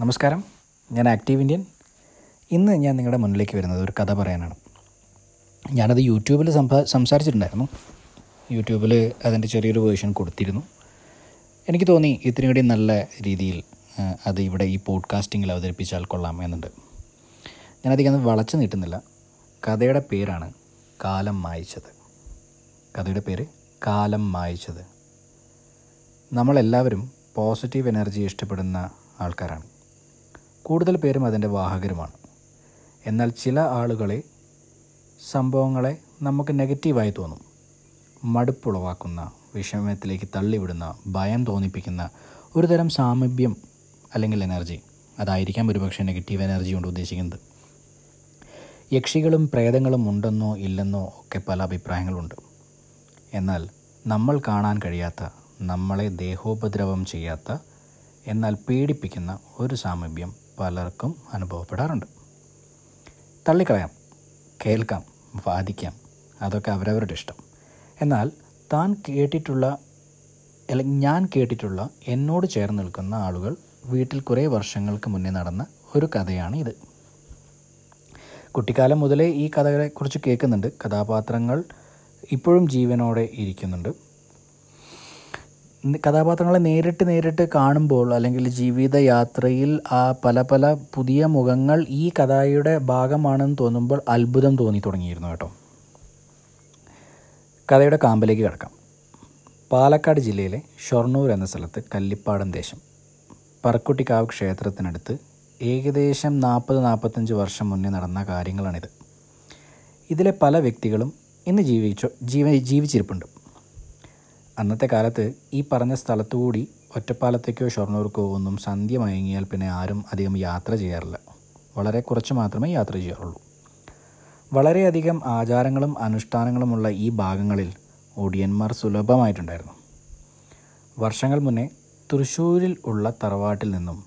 നമസ്കാരം. ഞാൻ active Indian. ഇന്ന് ഞാൻ നിങ്ങളുടെ മുന്നിലേക്ക് വരുന്നത് ഒരു കഥ പറയാനാണ്. ഞാനത് യൂട്യൂബിൽ സംസാ സംസാരിച്ചിട്ടുണ്ടായിരുന്നു. യൂട്യൂബിൽ അതിന്റെ ചെറിയൊരു വേർഷൻ കൊടുത്തിരുന്നു. എനിക്ക് തോന്നി ഇത്രയും കൂടി നല്ല രീതിയിൽ അത് ഇവിടെ ഈ പോഡ്കാസ്റ്റിങ്ങിൽ അവതരിപ്പിച്ചാൽ കൊള്ളാം എന്നുണ്ട്. ഞാനധികം വളച്ചു നീട്ടുന്നില്ല. കഥയുടെ പേരാണ് കാലം മായിച്ചത്. കഥയുടെ പേര് കാലം മായിച്ചത്. നമ്മളെല്ലാവരും പോസിറ്റീവ് എനർജി ഇഷ്ടപ്പെടുന്ന ആൾക്കാരാണ്. കൂടുതൽ പേരും അതിന്റെ വാഹകരുമാണ്. എന്നാൽ ചില ആളുകളെ സംഭവങ്ങളെ നമുക്ക് നെഗറ്റീവായി തോന്നും. മടുപ്പുളവാക്കുന്ന വിഷമത്തിലേക്ക് തള്ളിവിടുന്ന ഭയം തോന്നിപ്പിക്കുന്ന ഒരു തരം സാമീപ്യം അല്ലെങ്കിൽ എനർജി. അതായിരിക്കാം ഒരുപക്ഷെ നെഗറ്റീവ് എനർജി കൊണ്ട് ഉദ്ദേശിക്കുന്നത്. യക്ഷികളും പ്രേതങ്ങളും ഉണ്ടെന്നോ ഇല്ലെന്നോ ഒക്കെ പല അഭിപ്രായങ്ങളുണ്ട്. എന്നാൽ നമ്മൾ കാണാൻ കഴിയാത്ത നമ്മളെ ദേഹോപദ്രവം ചെയ്യാത്ത എന്നാൽ പേടിപ്പിക്കുന്ന ഒരു സാമീപ്യം പലർക്കും അനുഭവപ്പെടാറുണ്ട്. തള്ളിക്കളയാം കേൾക്കാം വാദിക്കാം അതൊക്കെ അവരവരുടെ ഇഷ്ടം. എന്നാൽ താൻ കേട്ടിട്ടുള്ള അല്ലെങ്കിൽ ഞാൻ കേട്ടിട്ടുള്ള എന്നോട് ചേർന്ന് നിൽക്കുന്ന ആളുകൾ വീട്ടിൽ കുറേ വർഷങ്ങൾക്ക് മുന്നേ നടന്ന ഒരു കഥയാണ് ഇത്. കുട്ടിക്കാലം മുതലേ ഈ കഥകളെക്കുറിച്ച് കേൾക്കുന്നുണ്ട്. കഥാപാത്രങ്ങൾ ഇപ്പോഴും ജീവനോടെ ഇരിക്കുന്നുണ്ട്. കഥാപാത്രങ്ങളെ നേരിട്ട് നേരിട്ട് കാണുമ്പോൾ അല്ലെങ്കിൽ ജീവിതയാത്രയിൽ ആ പല പല പുതിയ മുഖങ്ങൾ ഈ കഥയുടെ ഭാഗമാണെന്ന് തോന്നുമ്പോൾ അത്ഭുതം തോന്നി തുടങ്ങിയിരുന്നു കേട്ടോ. കഥയുടെ കാമ്പിലേക്ക് കിടക്കാം. പാലക്കാട് ജില്ലയിലെ ഷൊർണൂർ എന്ന സ്ഥലത്ത് കല്ലിപ്പാടം ദേശം പറക്കുട്ടിക്കാവ് ക്ഷേത്രത്തിനടുത്ത് ഏകദേശം നാൽപ്പത് നാൽപ്പത്തഞ്ച് വർഷം മുന്നേ നടന്ന കാര്യങ്ങളാണിത്. ഇതിലെ പല വ്യക്തികളും ഇന്ന് ജീവിച്ചോ ജീവ ജീവിച്ചിരിപ്പുണ്ട്. അന്നത്തെ കാലത്ത് ഈ പറഞ്ഞ സ്ഥലത്തുകൂടി ഒറ്റപ്പാലത്തേക്കോ ഷൊർണൂർക്കോ ഒന്നും സന്ധ്യ മയങ്ങിയാൽ പിന്നെ ആരും അധികം യാത്ര ചെയ്യാറില്ല. വളരെ കുറച്ച് മാത്രമേ യാത്ര ചെയ്യാറുള്ളൂ. വളരെയധികം ആചാരങ്ങളും അനുഷ്ഠാനങ്ങളുമുള്ള ഈ ഭാഗങ്ങളിൽ ഒടിയന്മാർ സുലഭമായിട്ടുണ്ടായിരുന്നു. വർഷങ്ങൾ മുന്നേ തൃശ്ശൂരിൽ ഉള്ള തറവാട്ടിൽ നിന്നും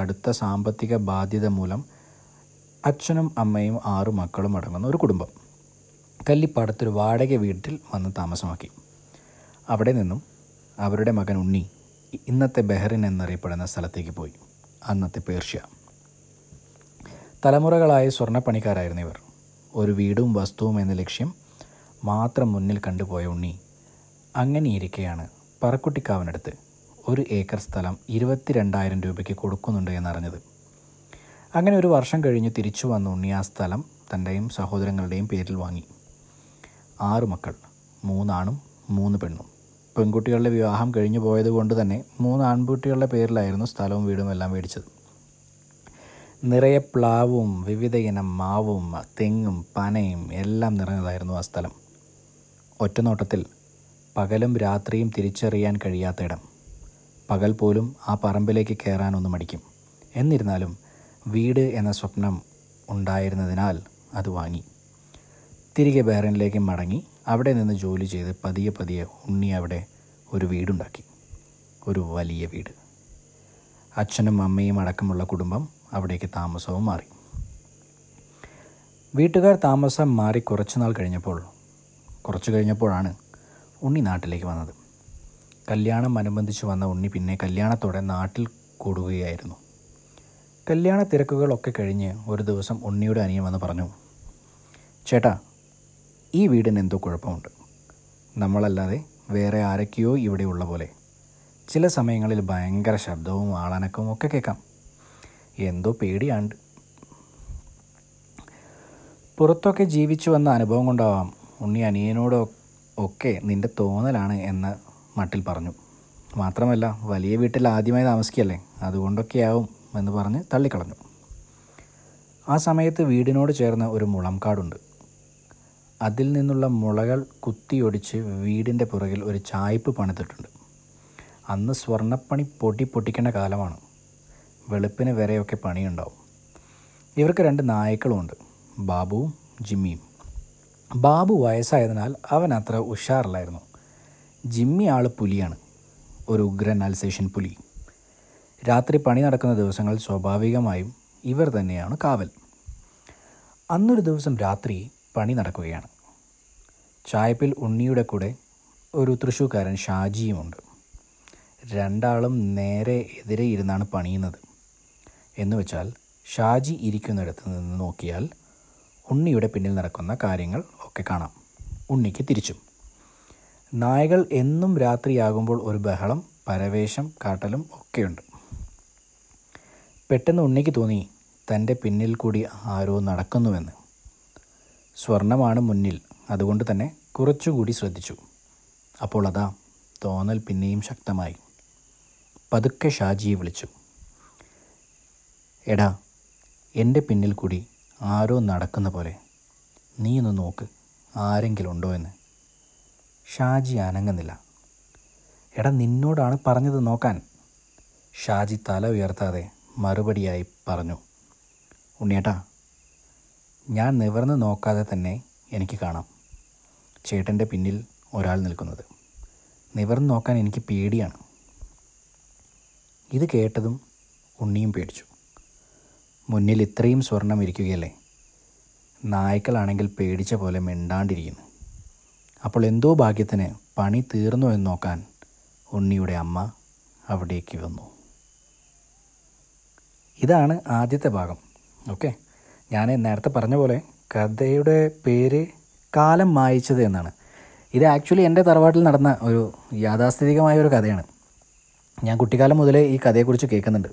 കടുത്ത സാമ്പത്തിക ബാധ്യത മൂലം അച്ഛനും അമ്മയും ആറു മക്കളും അടങ്ങുന്ന ഒരു കുടുംബം. കല്ലിപ്പാടത്തൊരു വാടക വീട്ടിൽ വന്ന് താമസമാക്കി. അവിടെ നിന്നും അവരുടെ മകൻ ഉണ്ണി ഇന്നത്തെ ബെഹറിൻ എന്നറിയപ്പെടുന്ന സ്ഥലത്തേക്ക് പോയി. അന്നത്തെ പേർഷ്യ. തലമുറകളായ സ്വർണപ്പണിക്കാരായിരുന്നു ഇവർ. ഒരു വീടും വസ്തുവും എന്ന ലക്ഷ്യം മാത്രം മുന്നിൽ കണ്ടുപോയ ഉണ്ണി അങ്ങനെയിരിക്കെയാണ് പറക്കുട്ടിക്കാവിനടുത്ത് ഒരു ഏക്കർ സ്ഥലം ഇരുപത്തിരണ്ടായിരം രൂപയ്ക്ക് കൊടുക്കുന്നുണ്ട് എന്നറിഞ്ഞത്. അങ്ങനെ ഒരു വർഷം കഴിഞ്ഞ് തിരിച്ചു വന്ന ഉണ്ണി ആ സ്ഥലം തന്റെയും സഹോദരങ്ങളുടെയും പേരിൽ വാങ്ങി. ആറു മക്കൾ മൂന്നാണും മൂന്ന് പെണ്ണും. പെൺകുട്ടികളുടെ വിവാഹം കഴിഞ്ഞു പോയതുകൊണ്ട് തന്നെ മൂന്ന് ആൺകുട്ടികളുടെ പേരിലായിരുന്നു സ്ഥലവും വീടും എല്ലാം മേടിച്ചത്. നിറയെ പ്ലാവും വിവിധ ഇനം മാവും തെങ്ങും പനയും എല്ലാം നിറഞ്ഞതായിരുന്നു ആ സ്ഥലം. ഒറ്റനോട്ടത്തിൽ പകലും രാത്രിയും തിരിച്ചറിയാൻ കഴിയാത്ത ഇടം. പകൽ പോലും ആ പറമ്പിലേക്ക് കയറാനൊന്നും മടിക്കും. എന്നിരുന്നാലും വീട് എന്ന സ്വപ്നം ഉണ്ടായിരുന്നതിനാൽ അത് വാങ്ങി. തിരികെ ബഹ്റൈനിലേക്ക് മടങ്ങി അവിടെ നിന്ന് ജോലി ചെയ്ത് പതിയെ പതിയെ ഉണ്ണി അവിടെ ഒരു വീടുണ്ടാക്കി. ഒരു വലിയ വീട്. അച്ഛനും അമ്മയും അടക്കമുള്ള കുടുംബം അവിടേക്ക് താമസവും മാറി. വീട്ടുകാർ താമസം മാറി കുറച്ച് നാൾ കഴിഞ്ഞപ്പോൾ കുറച്ച് കഴിഞ്ഞപ്പോഴാണ് ഉണ്ണി നാട്ടിലേക്ക് വന്നത്. കല്യാണം അനുബന്ധിച്ച് വന്ന ഉണ്ണി പിന്നെ കല്യാണത്തോടെ നാട്ടിൽ കൂടുകയായിരുന്നു. കല്യാണ തിരക്കുകളൊക്കെ കഴിഞ്ഞ് ഒരു ദിവസം ഉണ്ണിയുടെ അനിയൻ വന്ന് പറഞ്ഞു ചേട്ടാ ഈ വീടിന് എന്തോ കുഴപ്പമുണ്ട്. നമ്മളല്ലാതെ വേറെ ആരൊക്കെയോ ഇവിടെ ഉള്ള പോലെ. ചില സമയങ്ങളിൽ ഭയങ്കര ശബ്ദവും ആളനക്കവും ഒക്കെ കേൾക്കാം. എന്തോ പേടിയാണ്ട്. പുറത്തൊക്കെ ജീവിച്ചു വന്ന അനുഭവം കൊണ്ടാവാം. ഉണ്ണി അനിയനോട് ഒക്കെ നിന്റെ തോന്നലാണ് എന്ന് മട്ടിൽ പറഞ്ഞു. മാത്രമല്ല വലിയ വീട്ടിൽ ആദ്യമായി താമസിക്കല്ലേ? അതുകൊണ്ടൊക്കെയാവും എന്ന് പറഞ്ഞ് തള്ളിക്കളഞ്ഞു. ആ സമയത്ത് വീടിനോട് ചേർന്ന് ഒരു മുളംകാടുണ്ട് അതിൽ നിന്നുള്ള മുളകൾ കുത്തിയൊടിച്ച് വീടിന്റെ പുറകിൽ ഒരു ചായ്പ് പണിതിട്ടുണ്ട്. അന്ന് സ്വർണപ്പണി പൊടി പൊട്ടിക്കേണ്ട കാലമാണ്. വെളുപ്പിന് വരെയൊക്കെ പണിയുണ്ടാവും. ഇവർക്ക് രണ്ട് നായ്ക്കളുമുണ്ട് ബാബുവും ജിമ്മിയും. ബാബു വയസ്സായതിനാൽ അവൻ അത്ര ഉഷാറില്ലായിരുന്നു. ജിമ്മി ആൾ പുലിയാണ് ഒരു ഉഗ്രൻ അൽസേഷൻ പുലി. രാത്രി പണി നടക്കുന്ന ദിവസങ്ങൾ സ്വാഭാവികമായും ഇവർ തന്നെയാണ് കാവൽ. അന്നൊരു ദിവസം രാത്രി പണി നടക്കുകയാണ്. ചായപ്പിൽ ഉണ്ണിയുടെ കൂടെ ഒരു തൃശ്ശൂക്കാരൻ ഷാജിയുമുണ്ട്. രണ്ടാളും നേരെ എതിരെ ഇരുന്നാണ് പണിയുന്നത്. എന്ന് വെച്ചാൽ ഷാജി ഇരിക്കുന്നിടത്ത് നിന്ന് നോക്കിയാൽ ഉണ്ണിയുടെ പിന്നിൽ നടക്കുന്ന കാര്യങ്ങൾ ഒക്കെ കാണാം. ഉണ്ണിക്ക് തിരിച്ചും. നായകൾ എന്നും രാത്രിയാകുമ്പോൾ ഒരു ബഹളം പരവേശം കാട്ടലും ഒക്കെയുണ്ട്. പെട്ടെന്ന് ഉണ്ണിക്ക് തോന്നി തന്റെ പിന്നിൽ കൂടി ആരോ നടക്കുന്നുവെന്ന്. സ്വർണമാണ് മുന്നിൽ. അതുകൊണ്ട് തന്നെ കുറച്ചുകൂടി ശ്രദ്ധിച്ചു. അപ്പോൾ അതാ തോന്നൽ പിന്നെയും ശക്തമായി. പതുക്കെ ഷാജിയെ വിളിച്ചു. എടാ എന്റെ പിന്നിൽ കൂടി ആരോ നടക്കുന്ന പോലെ. നീ ഒന്ന് നോക്ക് ആരെങ്കിലും ഉണ്ടോ എന്ന്. ഷാജി അനങ്ങുന്നില്ല. എടാ നിന്നോടാണ് പറഞ്ഞത് നോക്കാൻ. ഷാജി തല ഉയർത്താതെ മറുപടിയായി പറഞ്ഞു. ഉണ്ണിയേട്ടാ ഞാൻ നിവർന്ന് നോക്കാതെ തന്നെ എനിക്ക് കാണാം. ചേട്ടന്റെ പിന്നിൽ ഒരാൾ നിൽക്കുന്നത്. നിവർന്ന് നോക്കാൻ എനിക്ക് പേടിയാണ്. ഇത് കേട്ടതും ഉണ്ണിയും പേടിച്ചു. മുന്നിൽ ഇത്രയും സ്വർണം ഇരിക്കുകയല്ലേ? നായ്ക്കളാണെങ്കിൽ പേടിച്ച പോലെ മിണ്ടാണ്ടിരിക്കുന്നു. അപ്പോൾ എന്തോ ഭാഗ്യത്തിന് പണി തീർന്നു എന്ന് നോക്കാൻ ഉണ്ണിയുടെ അമ്മ അവിടേക്ക് വന്നു. ഇതാണ് ആദ്യത്തെ ഭാഗം. ഓക്കെ? ഞാൻ നേരത്തെ പറഞ്ഞ പോലെ കഥയുടെ പേര് കാലം മായിച്ചത് എന്നാണ്. ഇത് ആക്ച്വലി എന്റെ തറവാട്ടിൽ നടന്ന ഒരു യാഥാസ്ഥിതികമായ ഒരു കഥയാണ്. ഞാൻ കുട്ടിക്കാലം മുതലേ ഈ കഥയെക്കുറിച്ച് കേൾക്കുന്നുണ്ട്.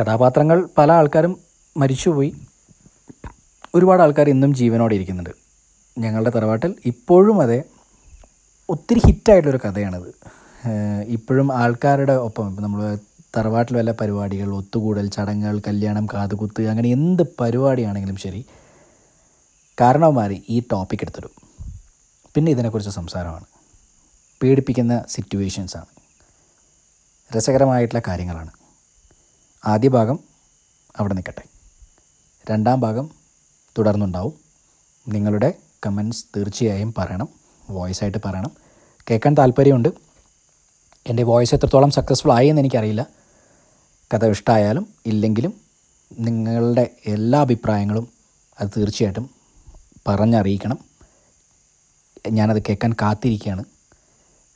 കഥാപാത്രങ്ങൾ പല ആൾക്കാരും മരിച്ചുപോയി. ഒരുപാട് ആൾക്കാർ ഇന്നും ജീവനോടെ ഇരിക്കുന്നുണ്ട്. ഞങ്ങളുടെ തറവാട്ടിൽ ഇപ്പോഴും അതെ ഒത്തിരി ഹിറ്റായിട്ടുള്ളൊരു കഥയാണിത്. ഇപ്പോഴും ആൾക്കാരുടെ ഒപ്പം നമ്മൾ തറവാട്ടിൽ വല്ല പരിപാടികൾ ഒത്തുകൂടൽ ചടങ്ങുകൾ കല്യാണം കാതുകുത്ത് അങ്ങനെ എന്ത് പരിപാടിയാണെങ്കിലും ശരി കാരണവന്മാർ ഈ ടോപ്പിക് എടുത്തിടും. പിന്നെ ഇതിനെക്കുറിച്ച് സംസാരമാണ്. പേടിപ്പിക്കുന്ന സിറ്റുവേഷൻസാണ് രസകരമായിട്ടുള്ള കാര്യങ്ങളാണ്. ആദ്യ ഭാഗം അവിടെ നിൽക്കട്ടെ. രണ്ടാം ഭാഗം തുടർന്നുണ്ടാവും. നിങ്ങളുടെ കമൻസ് തീർച്ചയായും പറയണം. വോയിസ് ആയിട്ട് പറയണം. കേൾക്കാൻ താല്പര്യമുണ്ട്. എന്റെ വോയിസ് എത്രത്തോളം സക്സസ്ഫുൾ ആയി എന്ന് എനിക്കറിയില്ല. കഥ ഇഷ്ടമായാലും ഇല്ലെങ്കിലും നിങ്ങളുടെ എല്ലാ അഭിപ്രായങ്ങളും അത് തീർച്ചയായിട്ടും പറഞ്ഞറിയിക്കണം. ഞാനത് കേൾക്കാൻ കാത്തിരിക്കുകയാണ്.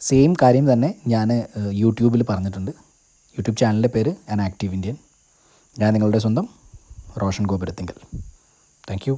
സെയിം കാര്യം തന്നെ ഞാൻ യൂട്യൂബിൽ പറഞ്ഞിട്ടുണ്ട്. യൂട്യൂബ് ചാനലിന്റെ പേര് ആൻ ആക്റ്റീവ് ഇന്ത്യൻ. ഞാൻ നിങ്ങളുടെ സ്വന്തം റോഷൻ ഗോപുരത്തിങ്കൽ. താങ്ക്